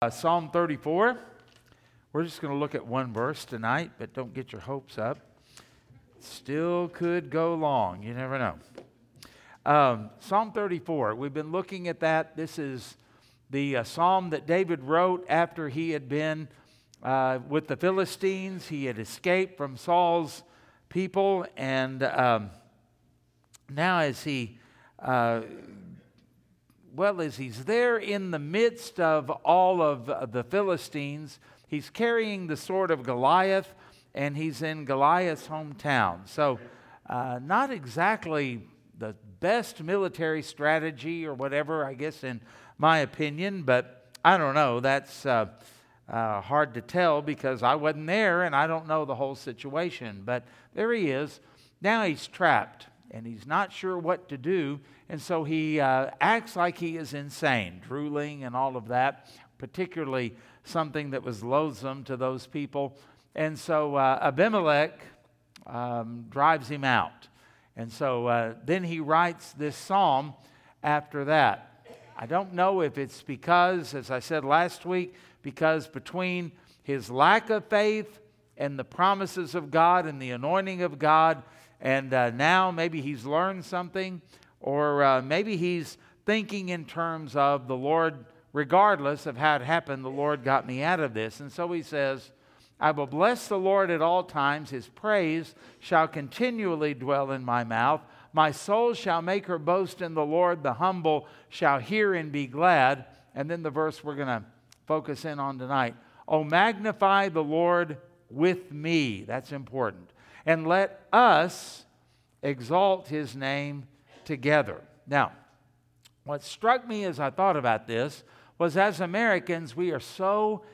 Uh, Psalm 34. We're just going to look at one verse tonight, but don't get your hopes up. Still could go long. You never know. Um, psalm 34. We've been looking at that. This is the uh, psalm that David wrote after he had been uh, with the Philistines. He had escaped from Saul's people, and um, now as he uh, well, as he's there in the midst of all of the Philistines, he's carrying the sword of Goliath, and he's in Goliath's hometown. So, uh, not exactly the best military strategy or whatever, I guess, in my opinion, but I don't know. That's uh, uh, hard to tell because I wasn't there and I don't know the whole situation. But there he is. Now he's trapped and he's not sure what to do. And so he uh, acts like he is insane, drooling and all of that, particularly something that was loathsome to those people. And so uh, Abimelech um, drives him out. And so uh, then he writes this psalm after that. I don't know if it's because, as I said last week, because between his lack of faith and the promises of God and the anointing of God, and uh, now maybe he's learned something, or uh, maybe he's thinking in terms of the Lord, regardless of how it happened, the Lord got me out of this. And so he says, I will bless the Lord at all times. His praise shall continually dwell in my mouth. My soul shall make her boast in the Lord. The humble shall hear and be glad. And then the verse we're going to focus in on tonight. Oh, magnify the Lord with me. That's important. And let us exalt his name together. Now, what struck me as I thought about this was as Americans, we are so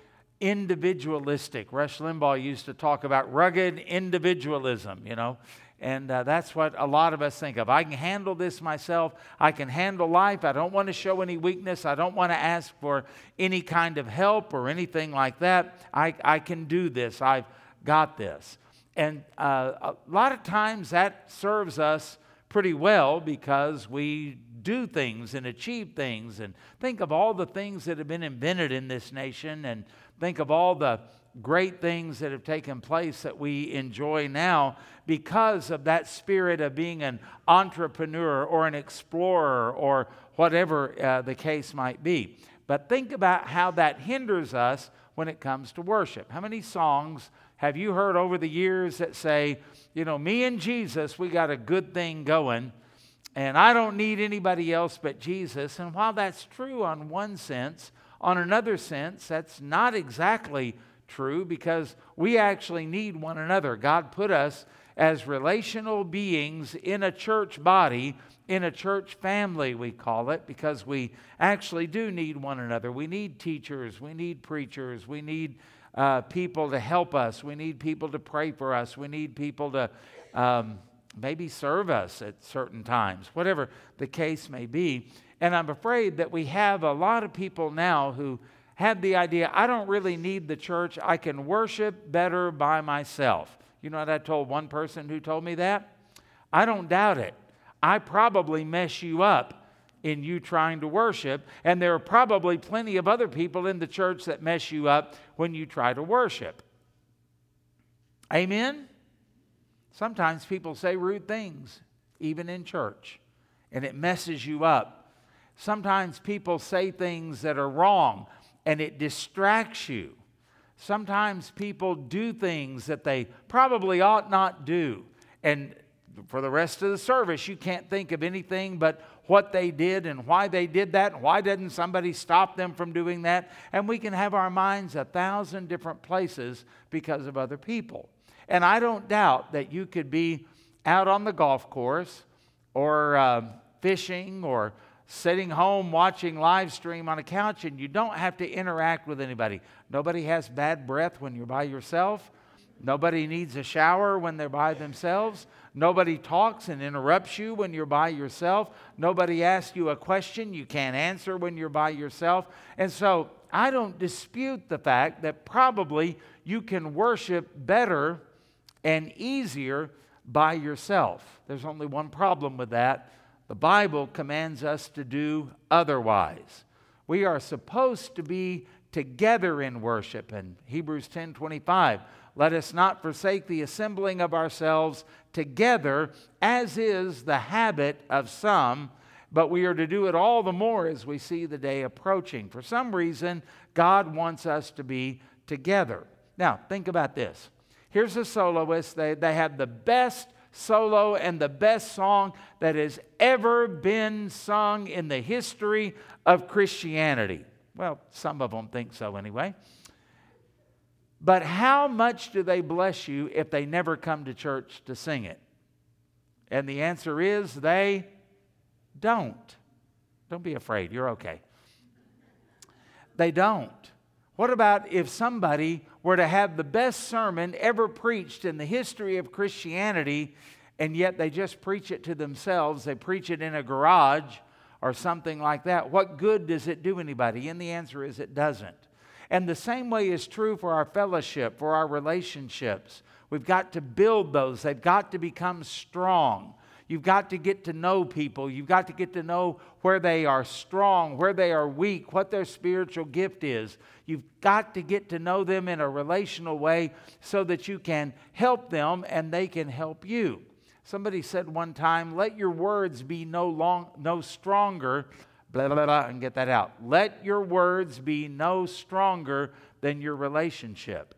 individualistic. Rush Limbaugh used to talk about rugged individualism, you know, and uh, that's what a lot of us think of. I can handle this myself. I can handle life. I don't want to show any weakness. I don't want to ask for any kind of help or anything like that. I, I can do this. I've got this. And uh, a lot of times that serves us pretty well because we do things and achieve things. And think of all the things that have been invented in this nation, and think of all the great things that have taken place that we enjoy now because of that spirit of being an entrepreneur or an explorer or whatever uh, the case might be. But think about how that hinders us when it comes to worship. How many songs have you heard over the years that say, you know, me and Jesus, we got a good thing going, and I don't need anybody else but Jesus? And while that's true on one sense, on another sense, that's not exactly true because we actually need one another. God put us as relational beings in a church body, in a church family, we call it, because we actually do need one another. We need teachers, we need preachers, we need uh, people to help us. We need people to pray for us. We need people to um, maybe serve us at certain times, whatever the case may be. And I'm afraid that we have a lot of people now who have the idea I don't really need the church, I can worship better by myself. You know what I told one person who told me that? I don't doubt it. I probably mess you up in you trying to worship. And there are probably plenty of other people in the church that mess you up when you try to worship. Amen? Sometimes people say rude things, even in church, and it messes you up. Sometimes people say things that are wrong, and it distracts you. Sometimes people do things that they probably ought not do. And for the rest of the service, you can't think of anything but what they did and why they did that, and why didn't somebody stop them from doing that. And we can have our minds a thousand different places because of other people. And I don't doubt that you could be out on the golf course or uh, fishing or sitting home watching live stream on a couch and you don't have to interact with anybody. Nobody has bad breath when you're by yourself. Nobody needs a shower when they're by themselves. Nobody talks and interrupts you when you're by yourself. Nobody asks you a question you can't answer when you're by yourself. And so I don't dispute the fact that probably you can worship better and easier by yourself. There's only one problem with that. The Bible commands us to do otherwise. We are supposed to be together in worship. And Hebrews 10 25, let us not forsake the assembling of ourselves together, as is the habit of some, but we are to do it all the more as we see the day approaching. For some reason, God wants us to be together. Now, think about this. Here's a soloist, they, they have the best solo and the best song that has ever been sung in the history of Christianity. Well, some of them think so anyway. But how much do they bless you if they never come to church to sing it? And the answer is they don't. Don't be afraid, you're okay. They don't. What about if somebody were to have the best sermon ever preached in the history of Christianity, and yet they just preach it to themselves? They preach it in a garage or something like that. What good does it do anybody? And the answer is it doesn't. And the same way is true for our fellowship, for our relationships. We've got to build those, they've got to become strong. You've got to get to know people. You've got to get to know where they are strong, where they are weak, what their spiritual gift is. You've got to get to know them in a relational way so that you can help them and they can help you. Somebody said one time, let your words be no, long, no stronger, blah, blah, blah, and get that out. Let your words be no stronger than your relationship.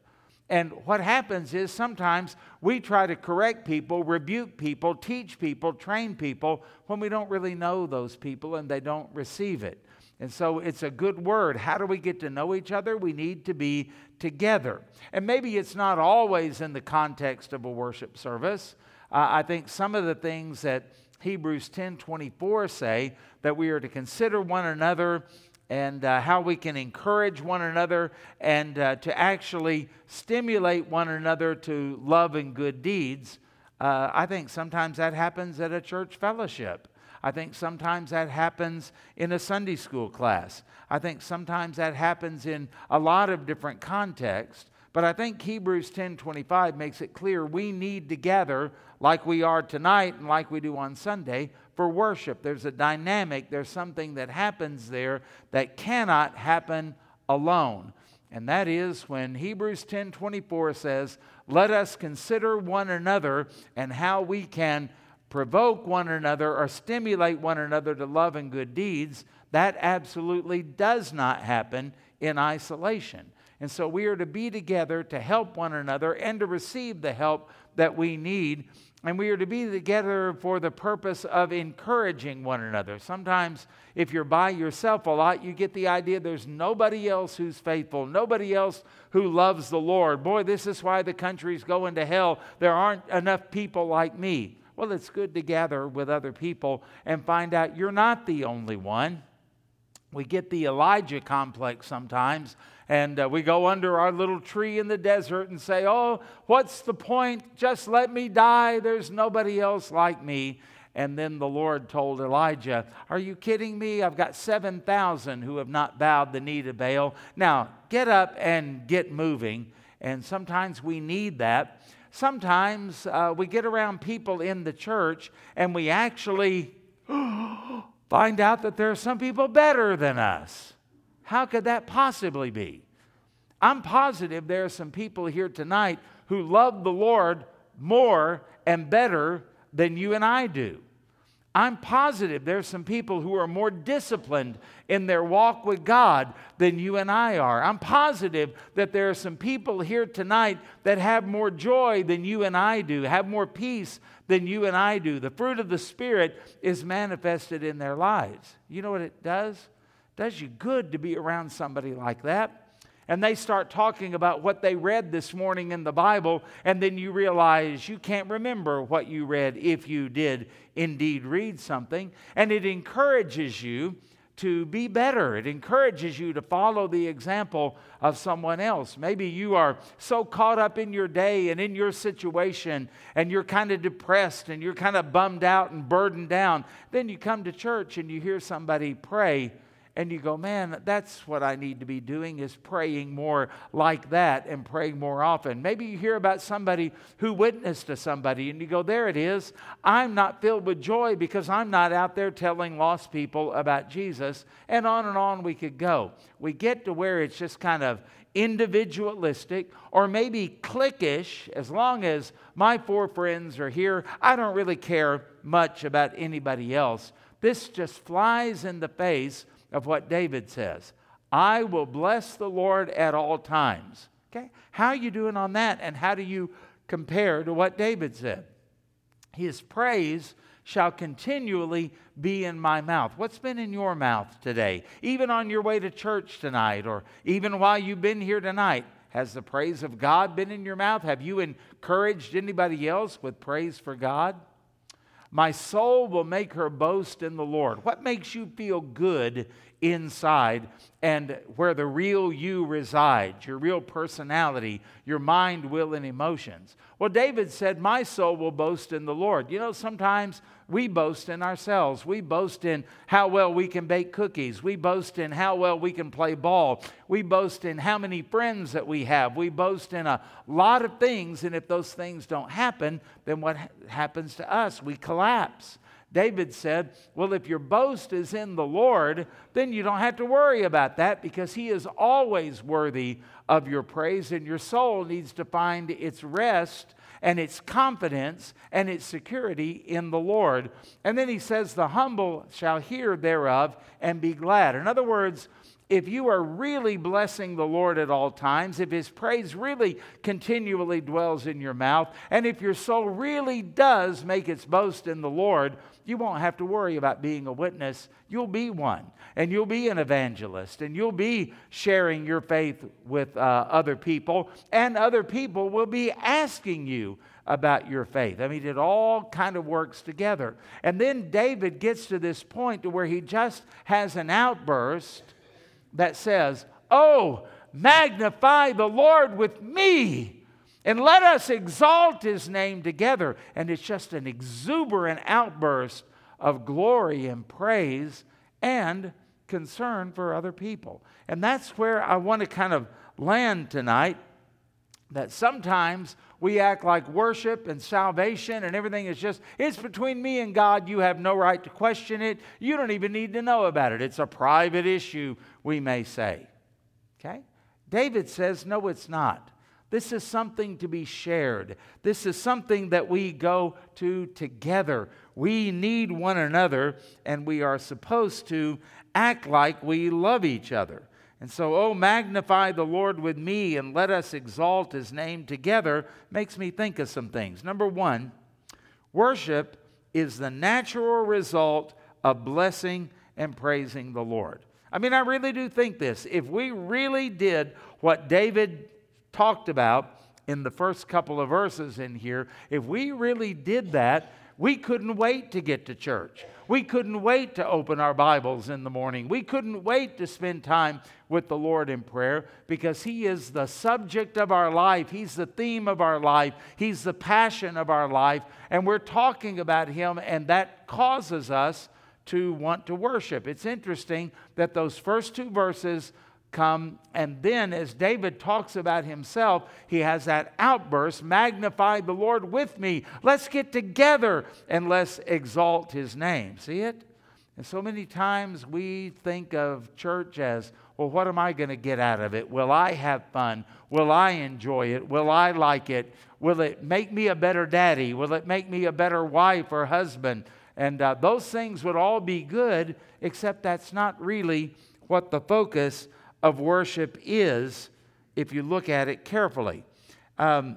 And what happens is sometimes we try to correct people, rebuke people, teach people, train people when we don't really know those people and they don't receive it. And so it's a good word. How do we get to know each other? We need to be together. And maybe it's not always in the context of a worship service. Uh, I think some of the things that Hebrews 10 24 say that we are to consider one another and uh, how we can encourage one another and uh, to actually stimulate one another to love and good deeds. Uh, I think sometimes that happens at a church fellowship. I think sometimes that happens in a Sunday school class. I think sometimes that happens in a lot of different contexts. But I think Hebrews 10:25 makes it clear we need to gather like we are tonight and like we do on Sunday for worship. There's a dynamic, there's something that happens there that cannot happen alone. And that is when Hebrews 10:24 says, "Let us consider one another and how we can provoke one another or stimulate one another to love and good deeds." That absolutely does not happen in isolation. And so we are to be together to help one another and to receive the help that we need and we are to be together for the purpose of encouraging one another. Sometimes, if you're by yourself a lot, you get the idea there's nobody else who's faithful, nobody else who loves the Lord. Boy, this is why the country's going to hell. There aren't enough people like me. Well, it's good to gather with other people and find out you're not the only one. We get the Elijah complex sometimes and uh, we go under our little tree in the desert and say, Oh, what's the point? Just let me die. There's nobody else like me. And then the Lord told Elijah, Are you kidding me? I've got 7,000 who have not bowed the knee to Baal. Now, get up and get moving. And sometimes we need that. Sometimes uh, we get around people in the church and we actually find out that there are some people better than us. How could that possibly be? I'm positive there are some people here tonight who love the Lord more and better than you and I do. I'm positive there's some people who are more disciplined in their walk with God than you and I are. I'm positive that there are some people here tonight that have more joy than you and I do, have more peace than you and I do. The fruit of the Spirit is manifested in their lives. You know what it does? does you good to be around somebody like that. And they start talking about what they read this morning in the Bible, and then you realize you can't remember what you read if you did indeed read something. And it encourages you to be better. It encourages you to follow the example of someone else. Maybe you are so caught up in your day and in your situation, and you're kind of depressed and you're kind of bummed out and burdened down. Then you come to church and you hear somebody pray and you go, man, that's what I need to be doing is praying more like that and praying more often. Maybe you hear about somebody who witnessed to somebody and you go, there it is. I'm not filled with joy because I'm not out there telling lost people about Jesus. And on and on we could go. We get to where it's just kind of individualistic or maybe cliquish as long as my four friends are here i don't really care much about anybody else this just flies in the face of what David says. I will bless the Lord at all times. Okay? How are you doing on that? And how do you compare to what David said? His praise shall continually be in my mouth. What's been in your mouth today? Even on your way to church tonight, or even while you've been here tonight, has the praise of God been in your mouth? Have you encouraged anybody else with praise for God? My soul will make her boast in the Lord. What makes you feel good inside and where the real you resides, your real personality, your mind, will, and emotions. Well, David said, My soul will boast in the Lord. You know, sometimes we boast in ourselves. We boast in how well we can bake cookies. We boast in how well we can play ball. We boast in how many friends that we have. We boast in a lot of things, and if those things don't happen, then what happens to us? We collapse. David said, Well, if your boast is in the Lord, then you don't have to worry about that because He is always worthy of your praise, and your soul needs to find its rest and its confidence and its security in the Lord. And then he says, The humble shall hear thereof and be glad. In other words, if you are really blessing the Lord at all times, if His praise really continually dwells in your mouth, and if your soul really does make its boast in the Lord, you won't have to worry about being a witness. You'll be one, and you'll be an evangelist, and you'll be sharing your faith with uh, other people, and other people will be asking you about your faith. I mean, it all kind of works together. And then David gets to this point to where he just has an outburst that says, Oh, magnify the Lord with me and let us exalt his name together. And it's just an exuberant outburst of glory and praise and concern for other people. And that's where I want to kind of land tonight that sometimes we act like worship and salvation and everything is just, it's between me and God. You have no right to question it. You don't even need to know about it. It's a private issue, we may say. Okay? David says, no, it's not. This is something to be shared. This is something that we go to together. We need one another, and we are supposed to act like we love each other. And so, oh, magnify the Lord with me and let us exalt his name together makes me think of some things. Number one, worship is the natural result of blessing and praising the Lord. I mean, I really do think this. If we really did what David talked about in the first couple of verses in here, if we really did that, we couldn't wait to get to church. We couldn't wait to open our Bibles in the morning. We couldn't wait to spend time with the Lord in prayer because He is the subject of our life. He's the theme of our life. He's the passion of our life. And we're talking about Him, and that causes us to want to worship. It's interesting that those first two verses come. And then, as David talks about himself, he has that outburst magnify the Lord with me. Let's get together and let's exalt his name. See it? And so many times we think of church as, well, what am I going to get out of it? Will I have fun? Will I enjoy it? Will I like it? Will it make me a better daddy? Will it make me a better wife or husband? And uh, those things would all be good, except that's not really what the focus of worship is if you look at it carefully. Um,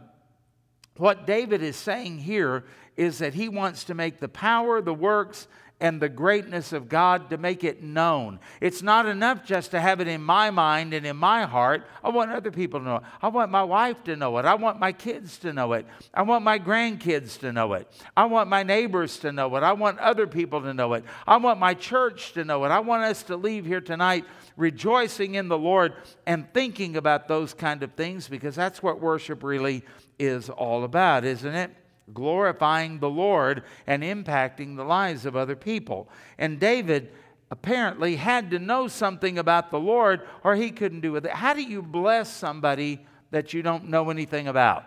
what David is saying here is that he wants to make the power, the works, and the greatness of God to make it known. It's not enough just to have it in my mind and in my heart. I want other people to know it. I want my wife to know it. I want my kids to know it. I want my grandkids to know it. I want my neighbors to know it. I want other people to know it. I want my church to know it. I want us to leave here tonight rejoicing in the Lord and thinking about those kind of things because that's what worship really is all about, isn't it? Glorifying the Lord and impacting the lives of other people. And David apparently had to know something about the Lord or he couldn't do it. How do you bless somebody that you don't know anything about?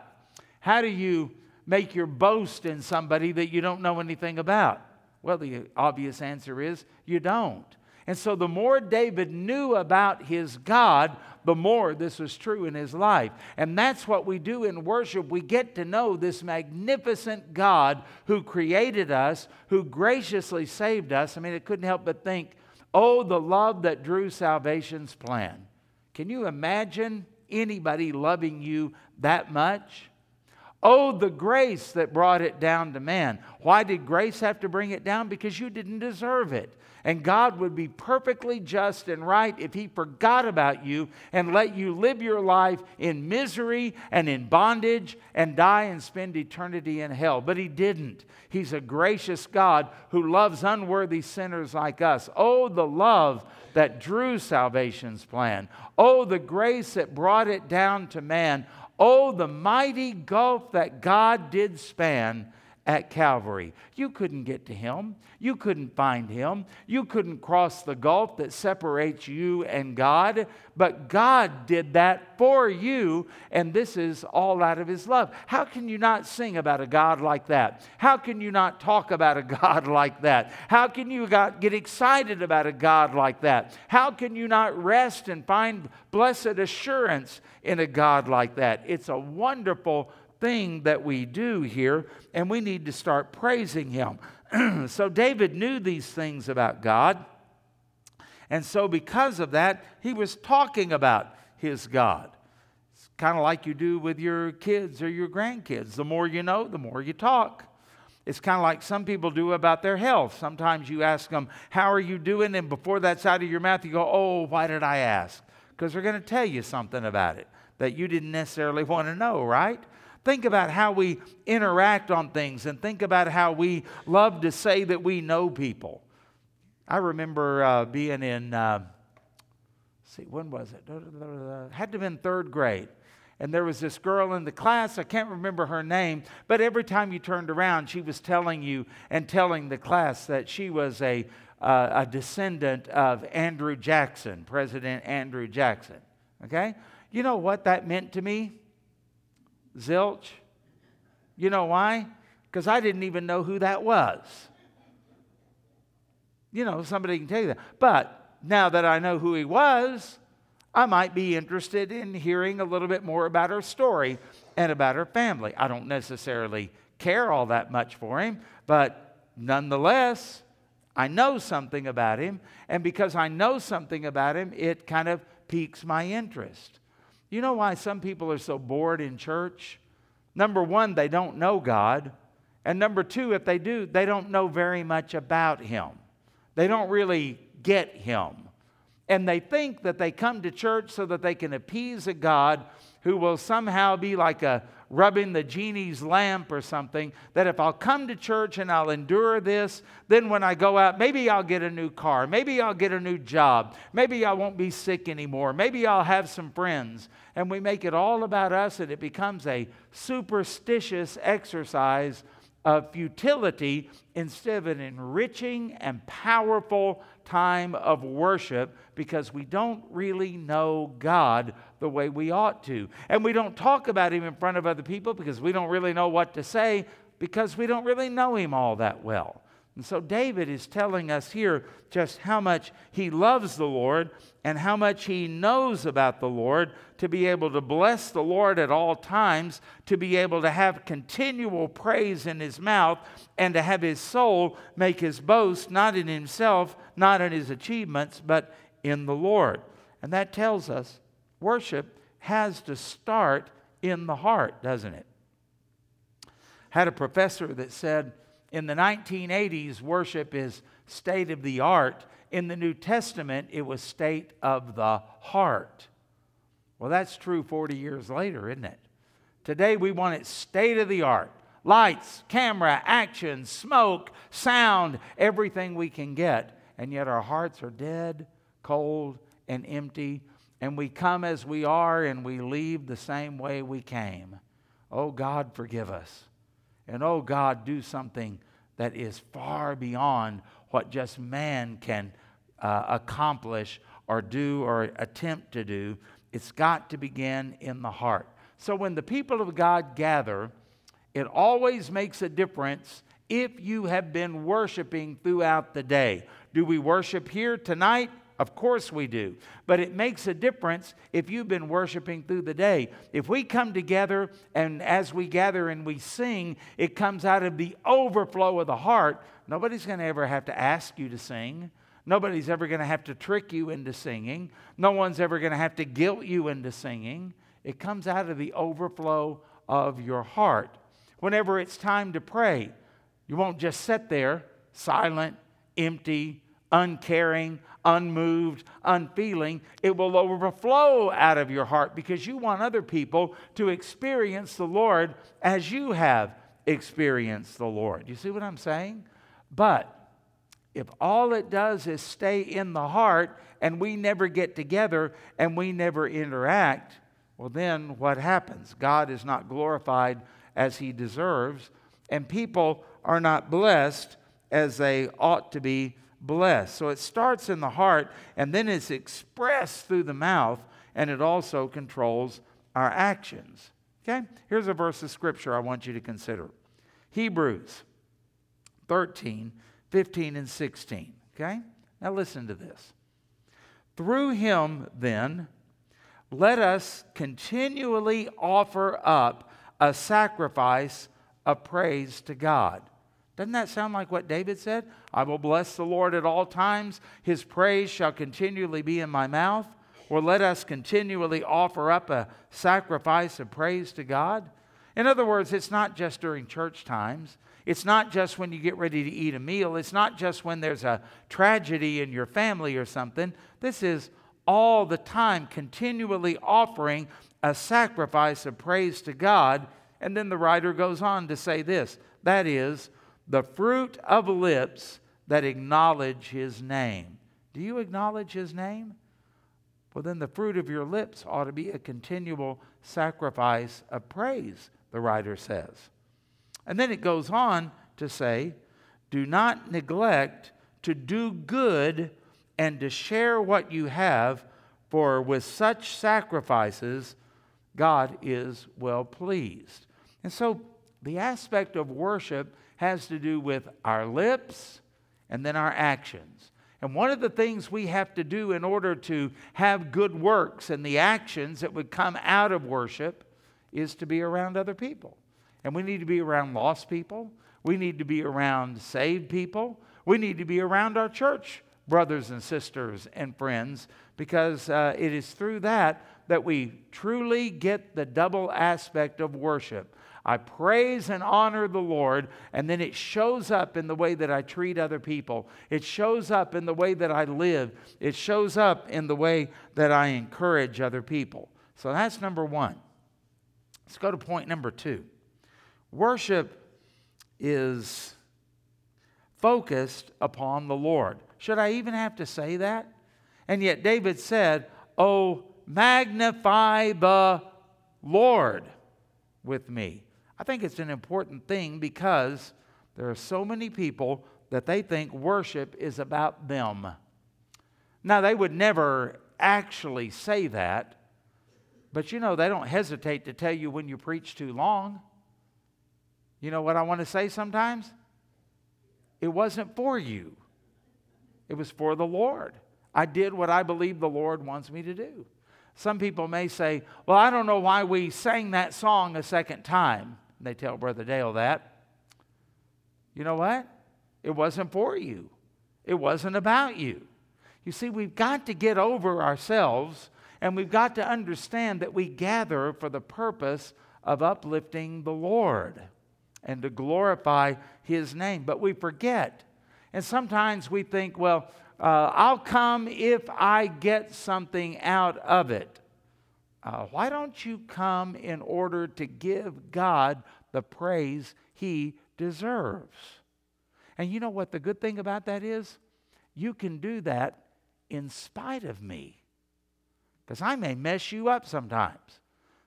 How do you make your boast in somebody that you don't know anything about? Well, the obvious answer is you don't. And so, the more David knew about his God, the more this was true in his life. And that's what we do in worship. We get to know this magnificent God who created us, who graciously saved us. I mean, it couldn't help but think, oh, the love that drew salvation's plan. Can you imagine anybody loving you that much? Oh, the grace that brought it down to man. Why did grace have to bring it down? Because you didn't deserve it. And God would be perfectly just and right if He forgot about you and let you live your life in misery and in bondage and die and spend eternity in hell. But He didn't. He's a gracious God who loves unworthy sinners like us. Oh, the love that drew salvation's plan. Oh, the grace that brought it down to man. Oh, the mighty gulf that God did span at Calvary. You couldn't get to him. You couldn't find him. You couldn't cross the gulf that separates you and God. But God did that for you, and this is all out of his love. How can you not sing about a God like that? How can you not talk about a God like that? How can you get excited about a God like that? How can you not rest and find blessed assurance in a God like that? It's a wonderful thing that we do here, and we need to start praising Him. so David knew these things about God. And so, because of that, he was talking about his God. It's kind of like you do with your kids or your grandkids. The more you know, the more you talk. It's kind of like some people do about their health. Sometimes you ask them, How are you doing? And before that's out of your mouth, you go, Oh, why did I ask? Because they're going to tell you something about it that you didn't necessarily want to know, right? Think about how we interact on things and think about how we love to say that we know people. I remember uh, being in, uh, see, when was it? Had to have been third grade. And there was this girl in the class, I can't remember her name, but every time you turned around, she was telling you and telling the class that she was a, uh, a descendant of Andrew Jackson, President Andrew Jackson. Okay? You know what that meant to me? Zilch. You know why? Because I didn't even know who that was. You know, somebody can tell you that. But now that I know who he was, I might be interested in hearing a little bit more about her story and about her family. I don't necessarily care all that much for him, but nonetheless, I know something about him. And because I know something about him, it kind of piques my interest. You know why some people are so bored in church? Number one, they don't know God. And number two, if they do, they don't know very much about Him. They don't really get Him. And they think that they come to church so that they can appease a God who will somehow be like a rubbing the genie's lamp or something, that if I'll come to church and I'll endure this, then when I go out, maybe I'll get a new car, maybe I'll get a new job, maybe I won't be sick anymore, maybe I'll have some friends. And we make it all about us, and it becomes a superstitious exercise of futility instead of an enriching and powerful time of worship because we don't really know God the way we ought to. And we don't talk about Him in front of other people because we don't really know what to say because we don't really know Him all that well. And so David is telling us here just how much he loves the Lord and how much he knows about the Lord to be able to bless the Lord at all times, to be able to have continual praise in his mouth, and to have his soul make his boast not in himself, not in his achievements, but in the Lord. And that tells us worship has to start in the heart, doesn't it? Had a professor that said, in the 1980s, worship is state of the art. In the New Testament, it was state of the heart. Well, that's true 40 years later, isn't it? Today, we want it state of the art lights, camera, action, smoke, sound, everything we can get. And yet, our hearts are dead, cold, and empty. And we come as we are and we leave the same way we came. Oh, God, forgive us. And oh God, do something that is far beyond what just man can uh, accomplish or do or attempt to do. It's got to begin in the heart. So when the people of God gather, it always makes a difference if you have been worshiping throughout the day. Do we worship here tonight? Of course we do. But it makes a difference if you've been worshiping through the day. If we come together and as we gather and we sing, it comes out of the overflow of the heart, nobody's going to ever have to ask you to sing. Nobody's ever going to have to trick you into singing. No one's ever going to have to guilt you into singing. It comes out of the overflow of your heart. Whenever it's time to pray, you won't just sit there silent, empty, uncaring, unmoved, unfeeling. It will overflow out of your heart because you want other people to experience the Lord as you have experienced the Lord. You see what I'm saying? But if all it does is stay in the heart and we never get together and we never interact, well, then what happens? God is not glorified as he deserves, and people are not blessed as they ought to be blessed. So it starts in the heart and then it's expressed through the mouth, and it also controls our actions. Okay? Here's a verse of scripture I want you to consider Hebrews 13, 15, and 16. Okay? Now listen to this. Through him, then, let us continually offer up a sacrifice of praise to God. Doesn't that sound like what David said? I will bless the Lord at all times. His praise shall continually be in my mouth. Or let us continually offer up a sacrifice of praise to God. In other words, it's not just during church times. It's not just when you get ready to eat a meal. It's not just when there's a tragedy in your family or something. This is all the time, continually offering a sacrifice of praise to God. And then the writer goes on to say this that is, the fruit of lips that acknowledge his name. Do you acknowledge his name? Well, then the fruit of your lips ought to be a continual sacrifice of praise, the writer says. And then it goes on to say, Do not neglect to do good and to share what you have, for with such sacrifices, God is well pleased. And so the aspect of worship has to do with our lips and then our actions. And one of the things we have to do in order to have good works and the actions that would come out of worship is to be around other people. And we need to be around lost people. We need to be around saved people. We need to be around our church brothers and sisters and friends because uh, it is through that that we truly get the double aspect of worship I praise and honor the Lord, and then it shows up in the way that I treat other people. It shows up in the way that I live. It shows up in the way that I encourage other people. So that's number one. Let's go to point number two. Worship is focused upon the Lord. Should I even have to say that? And yet David said, Oh, magnify the Lord with me. I think it's an important thing because there are so many people that they think worship is about them. Now, they would never actually say that, but you know, they don't hesitate to tell you when you preach too long. You know what I want to say sometimes? It wasn't for you, it was for the Lord. I did what I believe the Lord wants me to do. Some people may say, Well, I don't know why we sang that song a second time. They tell Brother Dale that. You know what? It wasn't for you, it wasn't about you. You see, we've got to get over ourselves and we've got to understand that we gather for the purpose of uplifting the Lord and to glorify His name. But we forget. And sometimes we think, well, uh, I'll come if I get something out of it. Uh, why don't you come in order to give God the praise he deserves? And you know what the good thing about that is? You can do that in spite of me. Because I may mess you up sometimes.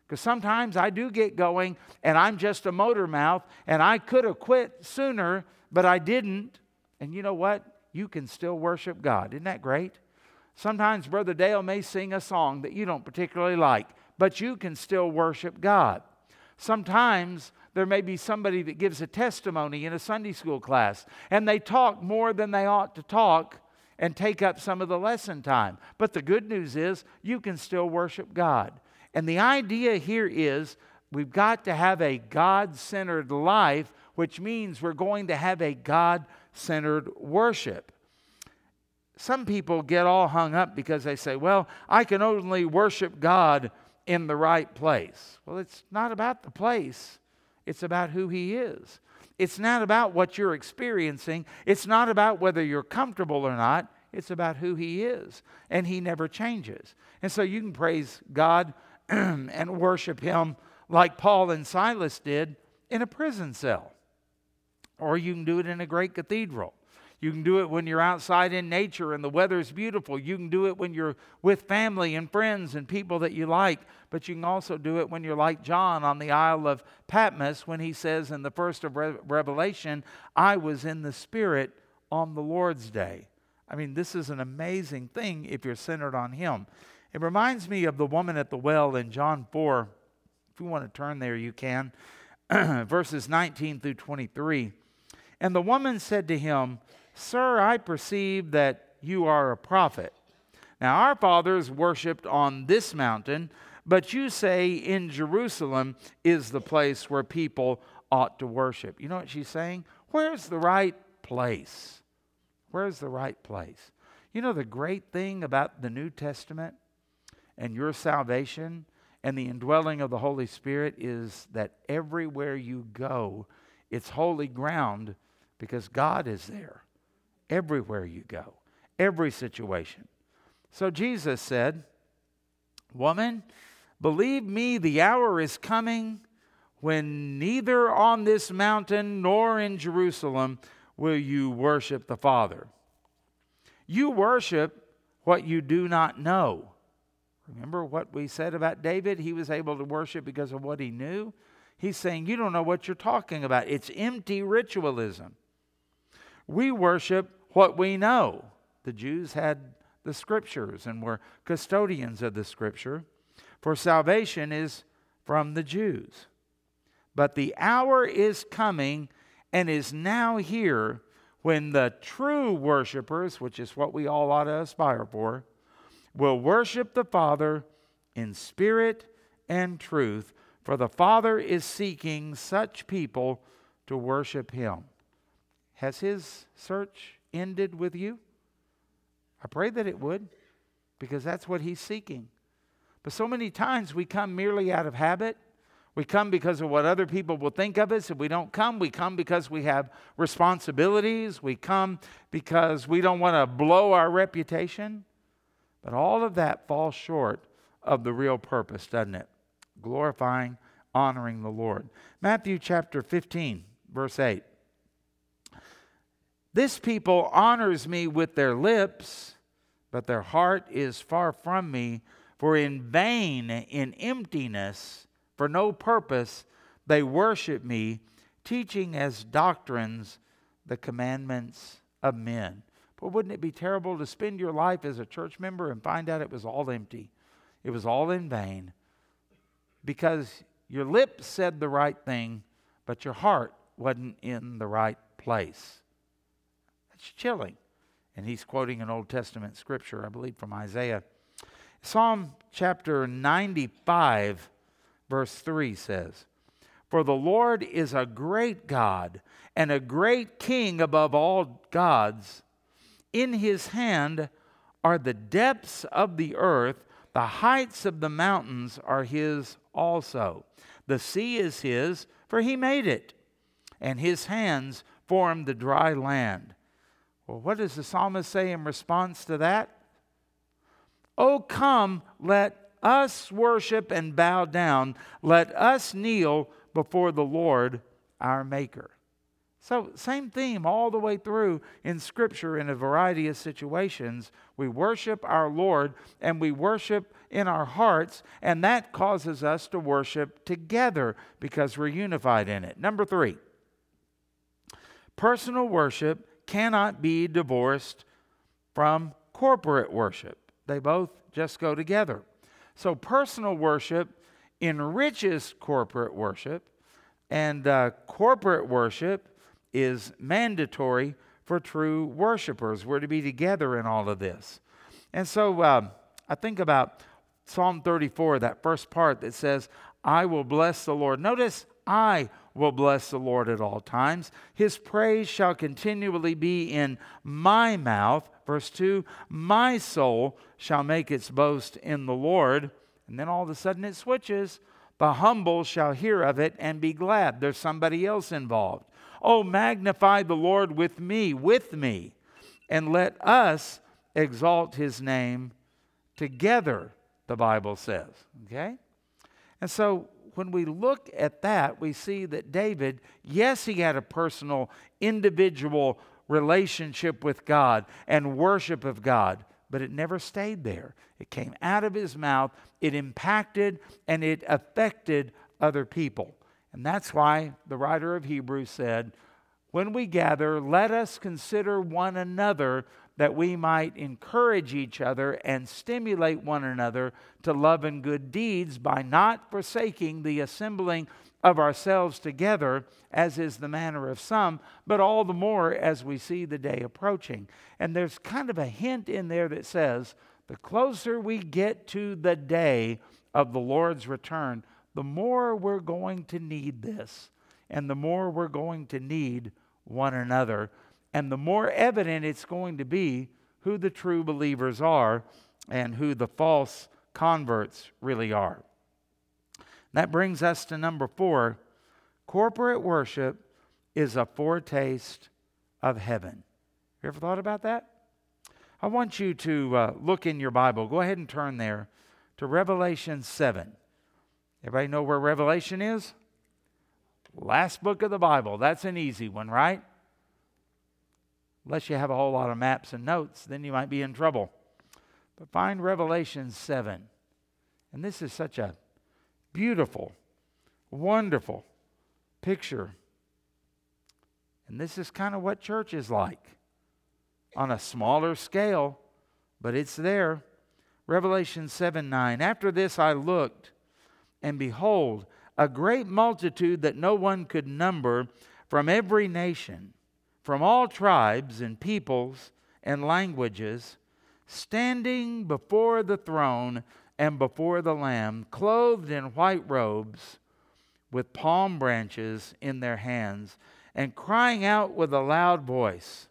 Because sometimes I do get going and I'm just a motor mouth and I could have quit sooner, but I didn't. And you know what? you can still worship God. Isn't that great? Sometimes Brother Dale may sing a song that you don't particularly like, but you can still worship God. Sometimes there may be somebody that gives a testimony in a Sunday school class and they talk more than they ought to talk and take up some of the lesson time. But the good news is you can still worship God. And the idea here is we've got to have a God centered life, which means we're going to have a God centered worship. Some people get all hung up because they say, well, I can only worship God in the right place. Well, it's not about the place, it's about who He is. It's not about what you're experiencing, it's not about whether you're comfortable or not. It's about who He is, and He never changes. And so you can praise God and worship Him like Paul and Silas did in a prison cell, or you can do it in a great cathedral. You can do it when you're outside in nature and the weather is beautiful. You can do it when you're with family and friends and people that you like. But you can also do it when you're like John on the Isle of Patmos when he says in the first of Re- Revelation, I was in the Spirit on the Lord's day. I mean, this is an amazing thing if you're centered on Him. It reminds me of the woman at the well in John 4. If you want to turn there, you can. Verses 19 through 23. And the woman said to him, Sir, I perceive that you are a prophet. Now, our fathers worshipped on this mountain, but you say in Jerusalem is the place where people ought to worship. You know what she's saying? Where's the right place? Where's the right place? You know the great thing about the New Testament and your salvation and the indwelling of the Holy Spirit is that everywhere you go, it's holy ground because God is there everywhere you go, every situation. So Jesus said, Woman, believe me, the hour is coming when neither on this mountain nor in Jerusalem will you worship the Father. You worship what you do not know. Remember what we said about David? He was able to worship because of what he knew. He's saying, You don't know what you're talking about. It's empty ritualism. We worship what we know. The Jews had the scriptures and were custodians of the scripture, for salvation is from the Jews. But the hour is coming and is now here when the true worshipers, which is what we all ought to aspire for, will worship the Father in spirit and truth, for the Father is seeking such people to worship Him. Has His search ended with you? I pray that it would, because that's what He's seeking. But so many times we come merely out of habit. We come because of what other people will think of us. If we don't come, we come because we have responsibilities. We come because we don't want to blow our reputation. But all of that falls short of the real purpose, doesn't it? Glorifying, honoring the Lord. Matthew chapter 15, verse 8. This people honors me with their lips, but their heart is far from me. For in vain, in emptiness, for no purpose, they worship me, teaching as doctrines the commandments of men. But wouldn't it be terrible to spend your life as a church member and find out it was all empty? It was all in vain because your lips said the right thing, but your heart wasn't in the right place. It's chilling. And he's quoting an Old Testament scripture, I believe from Isaiah. Psalm chapter 95, verse 3 says, For the Lord is a great God and a great king above all gods. In his hand are the depths of the earth, the heights of the mountains are his also. The sea is his, for he made it, and his hands formed the dry land. Well, what does the psalmist say in response to that? Oh, come, let us worship and bow down. Let us kneel before the Lord our Maker. So, same theme all the way through in Scripture in a variety of situations. We worship our Lord and we worship in our hearts, and that causes us to worship together because we're unified in it. Number three, personal worship cannot be divorced from corporate worship. They both just go together. So personal worship enriches corporate worship, and uh, corporate worship is mandatory for true worshipers. We're to be together in all of this. And so um, I think about Psalm 34, that first part that says, I will bless the Lord. Notice, I will bless the Lord at all times. His praise shall continually be in my mouth. Verse 2 My soul shall make its boast in the Lord. And then all of a sudden it switches. The humble shall hear of it and be glad. There's somebody else involved. Oh, magnify the Lord with me, with me, and let us exalt his name together, the Bible says. Okay? And so when we look at that, we see that David, yes, he had a personal, individual relationship with God and worship of God, but it never stayed there. It came out of his mouth, it impacted and it affected other people. And that's why the writer of Hebrews said, When we gather, let us consider one another that we might encourage each other and stimulate one another to love and good deeds by not forsaking the assembling of ourselves together, as is the manner of some, but all the more as we see the day approaching. And there's kind of a hint in there that says, the closer we get to the day of the Lord's return, the more we're going to need this, and the more we're going to need one another and the more evident it's going to be who the true believers are and who the false converts really are. That brings us to number four corporate worship is a foretaste of heaven. You ever thought about that? I want you to uh, look in your Bible. Go ahead and turn there to Revelation 7. Everybody know where Revelation is? Last book of the Bible. That's an easy one, right? Unless you have a whole lot of maps and notes, then you might be in trouble. But find Revelation 7. And this is such a beautiful, wonderful picture. And this is kind of what church is like on a smaller scale, but it's there. Revelation 7 9. After this I looked, and behold, a great multitude that no one could number from every nation from all tribes and peoples and languages, standing before the throne and before the Lamb, clothed in white robes, with palm branches in their hands, and crying out with a loud voice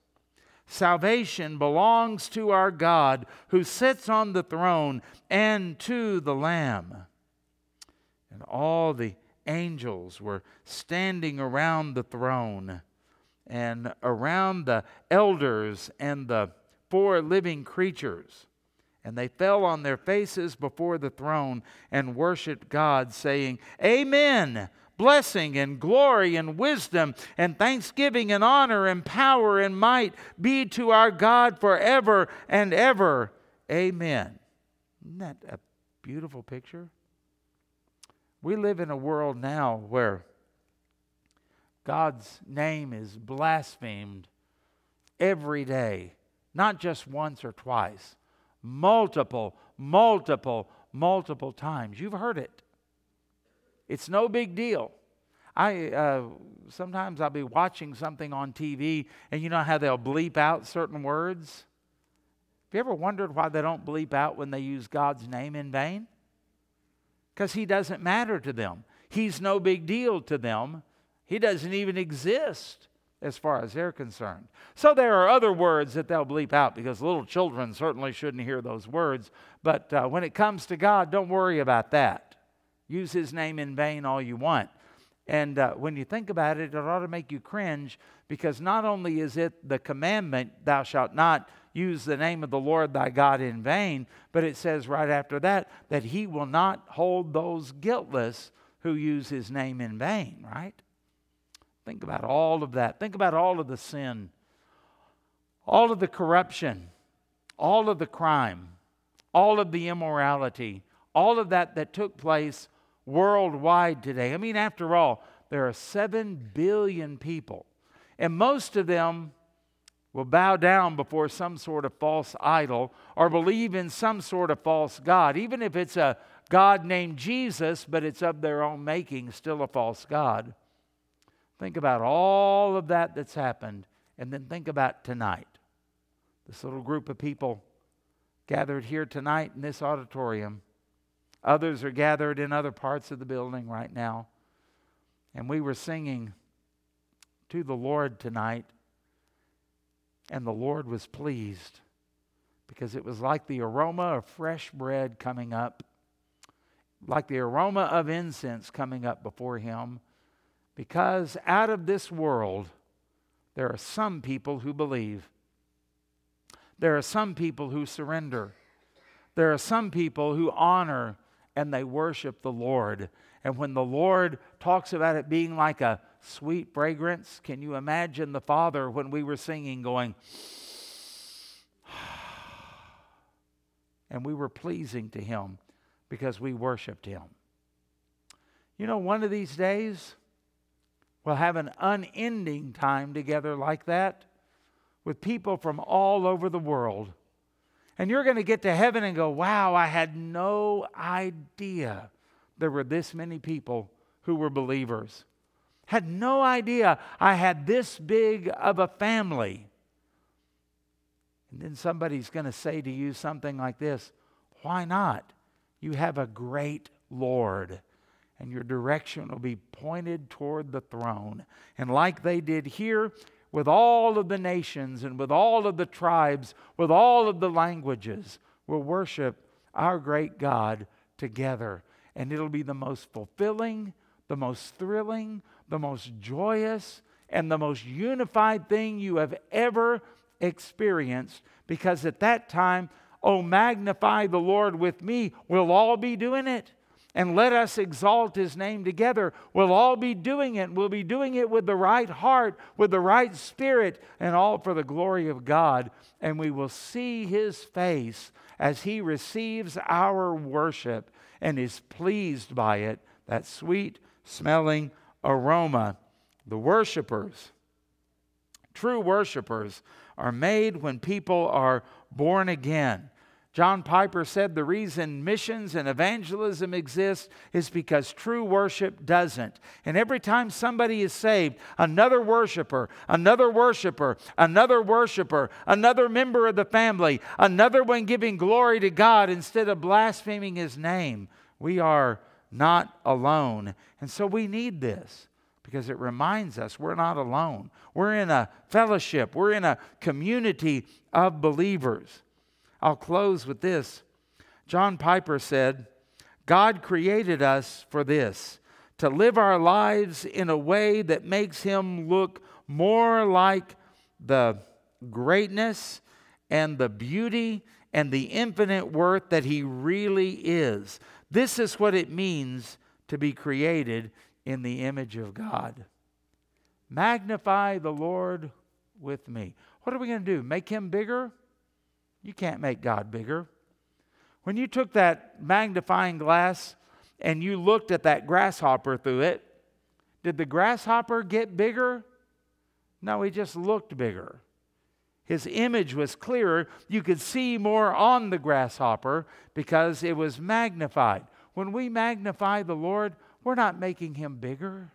Salvation belongs to our God who sits on the throne and to the Lamb. And all the angels were standing around the throne and around the elders and the four living creatures. And they fell on their faces before the throne and worshiped God, saying, Amen. Blessing and glory and wisdom and thanksgiving and honor and power and might be to our God forever and ever. Amen. Isn't that a beautiful picture? We live in a world now where God's name is blasphemed every day, not just once or twice, multiple, multiple, multiple times. You've heard it. It's no big deal. I uh, sometimes I'll be watching something on TV, and you know how they'll bleep out certain words. Have you ever wondered why they don't bleep out when they use God's name in vain? Because He doesn't matter to them. He's no big deal to them. He doesn't even exist as far as they're concerned. So there are other words that they'll bleep out because little children certainly shouldn't hear those words. But uh, when it comes to God, don't worry about that. Use His name in vain all you want. And uh, when you think about it, it ought to make you cringe because not only is it the commandment, thou shalt not use the name of the Lord thy God in vain, but it says right after that that he will not hold those guiltless who use his name in vain, right? Think about all of that. Think about all of the sin, all of the corruption, all of the crime, all of the immorality, all of that that took place worldwide today. I mean, after all, there are 7 billion people, and most of them will bow down before some sort of false idol or believe in some sort of false God, even if it's a God named Jesus, but it's of their own making, still a false God. Think about all of that that's happened, and then think about tonight. This little group of people gathered here tonight in this auditorium. Others are gathered in other parts of the building right now. And we were singing to the Lord tonight and the Lord was pleased because it was like the aroma of fresh bread coming up, like the aroma of incense coming up before him. Because out of this world, there are some people who believe. There are some people who surrender. There are some people who honor and they worship the Lord. And when the Lord talks about it being like a sweet fragrance. Can you imagine the Father when we were singing going, and we were pleasing to Him because we worshiped Him? You know, one of these days, we'll have an unending time together like that with people from all over the world. And you're going to get to heaven and go, wow, I had no idea there were this many people who were believers. Had no idea I had this big of a family. And then somebody's going to say to you something like this Why not? You have a great Lord, and your direction will be pointed toward the throne. And like they did here, with all of the nations and with all of the tribes, with all of the languages, we'll worship our great God together. And it'll be the most fulfilling, the most thrilling, the most joyous and the most unified thing you have ever experienced because at that time, oh, magnify the Lord with me. We'll all be doing it. And let us exalt his name together. We'll all be doing it. We'll be doing it with the right heart, with the right spirit, and all for the glory of God. And we will see his face as he receives our worship and is pleased by it, that sweet smelling aroma. The worshipers, true worshipers, are made when people are born again. John Piper said the reason missions and evangelism exist is because true worship doesn't. And every time somebody is saved, another worshiper, another worshiper, another worshiper, another member of the family, another one giving glory to God instead of blaspheming his name. We are not alone. And so we need this because it reminds us we're not alone. We're in a fellowship, we're in a community of believers. I'll close with this. John Piper said, God created us for this to live our lives in a way that makes Him look more like the greatness and the beauty and the infinite worth that He really is. This is what it means to be created in the image of God. Magnify the Lord with me. What are we going to do? Make him bigger? You can't make God bigger. When you took that magnifying glass and you looked at that grasshopper through it, did the grasshopper get bigger? No, he just looked bigger. His image was clearer. You could see more on the grasshopper because it was magnified. When we magnify the Lord, we're not making him bigger.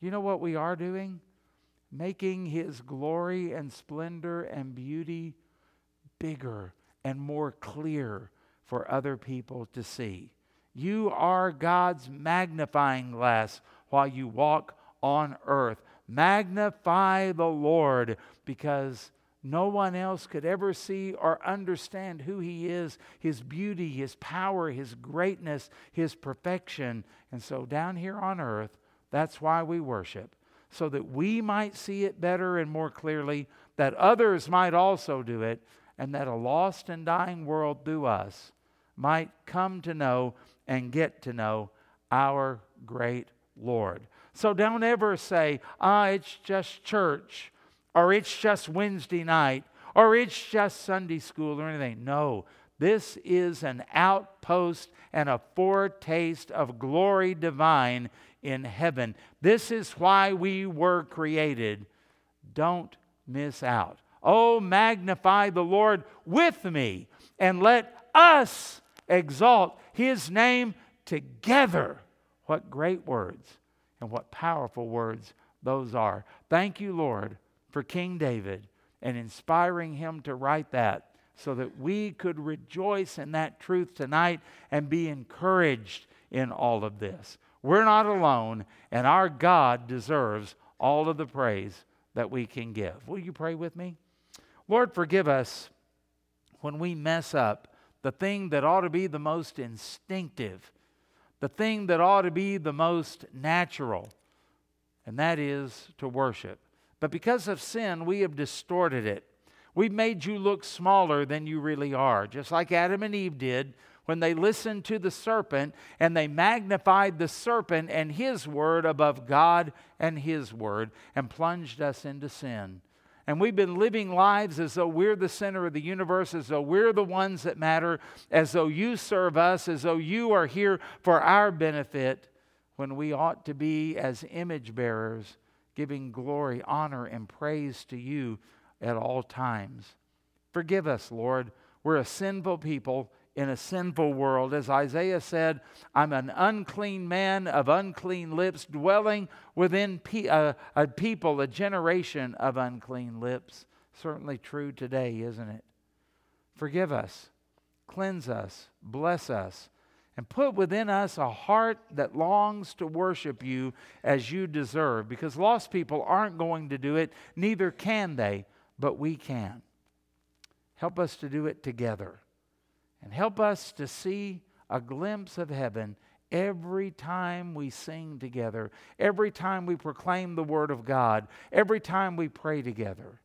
You know what we are doing? Making his glory and splendor and beauty bigger and more clear for other people to see. You are God's magnifying glass while you walk on earth. Magnify the Lord because no one else could ever see or understand who He is, His beauty, His power, His greatness, His perfection. And so, down here on earth, that's why we worship, so that we might see it better and more clearly, that others might also do it, and that a lost and dying world through us might come to know and get to know our great Lord. So, don't ever say, ah, it's just church or it's just Wednesday night, or it's just Sunday school or anything. No, this is an outpost and a foretaste of glory divine in heaven. This is why we were created. Don't miss out. Oh, magnify the Lord with me, and let us exalt his name together. What great words and what powerful words those are. Thank you, Lord, for King David and inspiring him to write that so that we could rejoice in that truth tonight and be encouraged in all of this. We're not alone, and our God deserves all of the praise that we can give. Will you pray with me? Lord, forgive us when we mess up the thing that ought to be the most instinctive, the thing that ought to be the most natural, and that is to worship. But because of sin, we have distorted it. We've made you look smaller than you really are, just like Adam and Eve did when they listened to the serpent and they magnified the serpent and his word above God and his word and plunged us into sin. And we've been living lives as though we're the center of the universe, as though we're the ones that matter, as though you serve us, as though you are here for our benefit, when we ought to be as image bearers, giving glory, honor, and praise to you at all times. Forgive us, Lord. We're a sinful people in a sinful world. As Isaiah said, I'm an unclean man of unclean lips, dwelling within pe- a, a people, a generation of unclean lips. Certainly true today, isn't it? Forgive us, cleanse us, bless us, and put within us a heart that longs to worship you as you deserve. Because lost people aren't going to do it, neither can they, but we can. Help us to do it together. And help us to see a glimpse of heaven every time we sing together, every time we proclaim the Word of God, every time we pray together.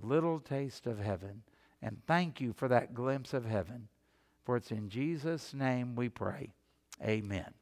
A little taste of heaven. And thank you for that glimpse of heaven. For it's in Jesus' name we pray. Amen.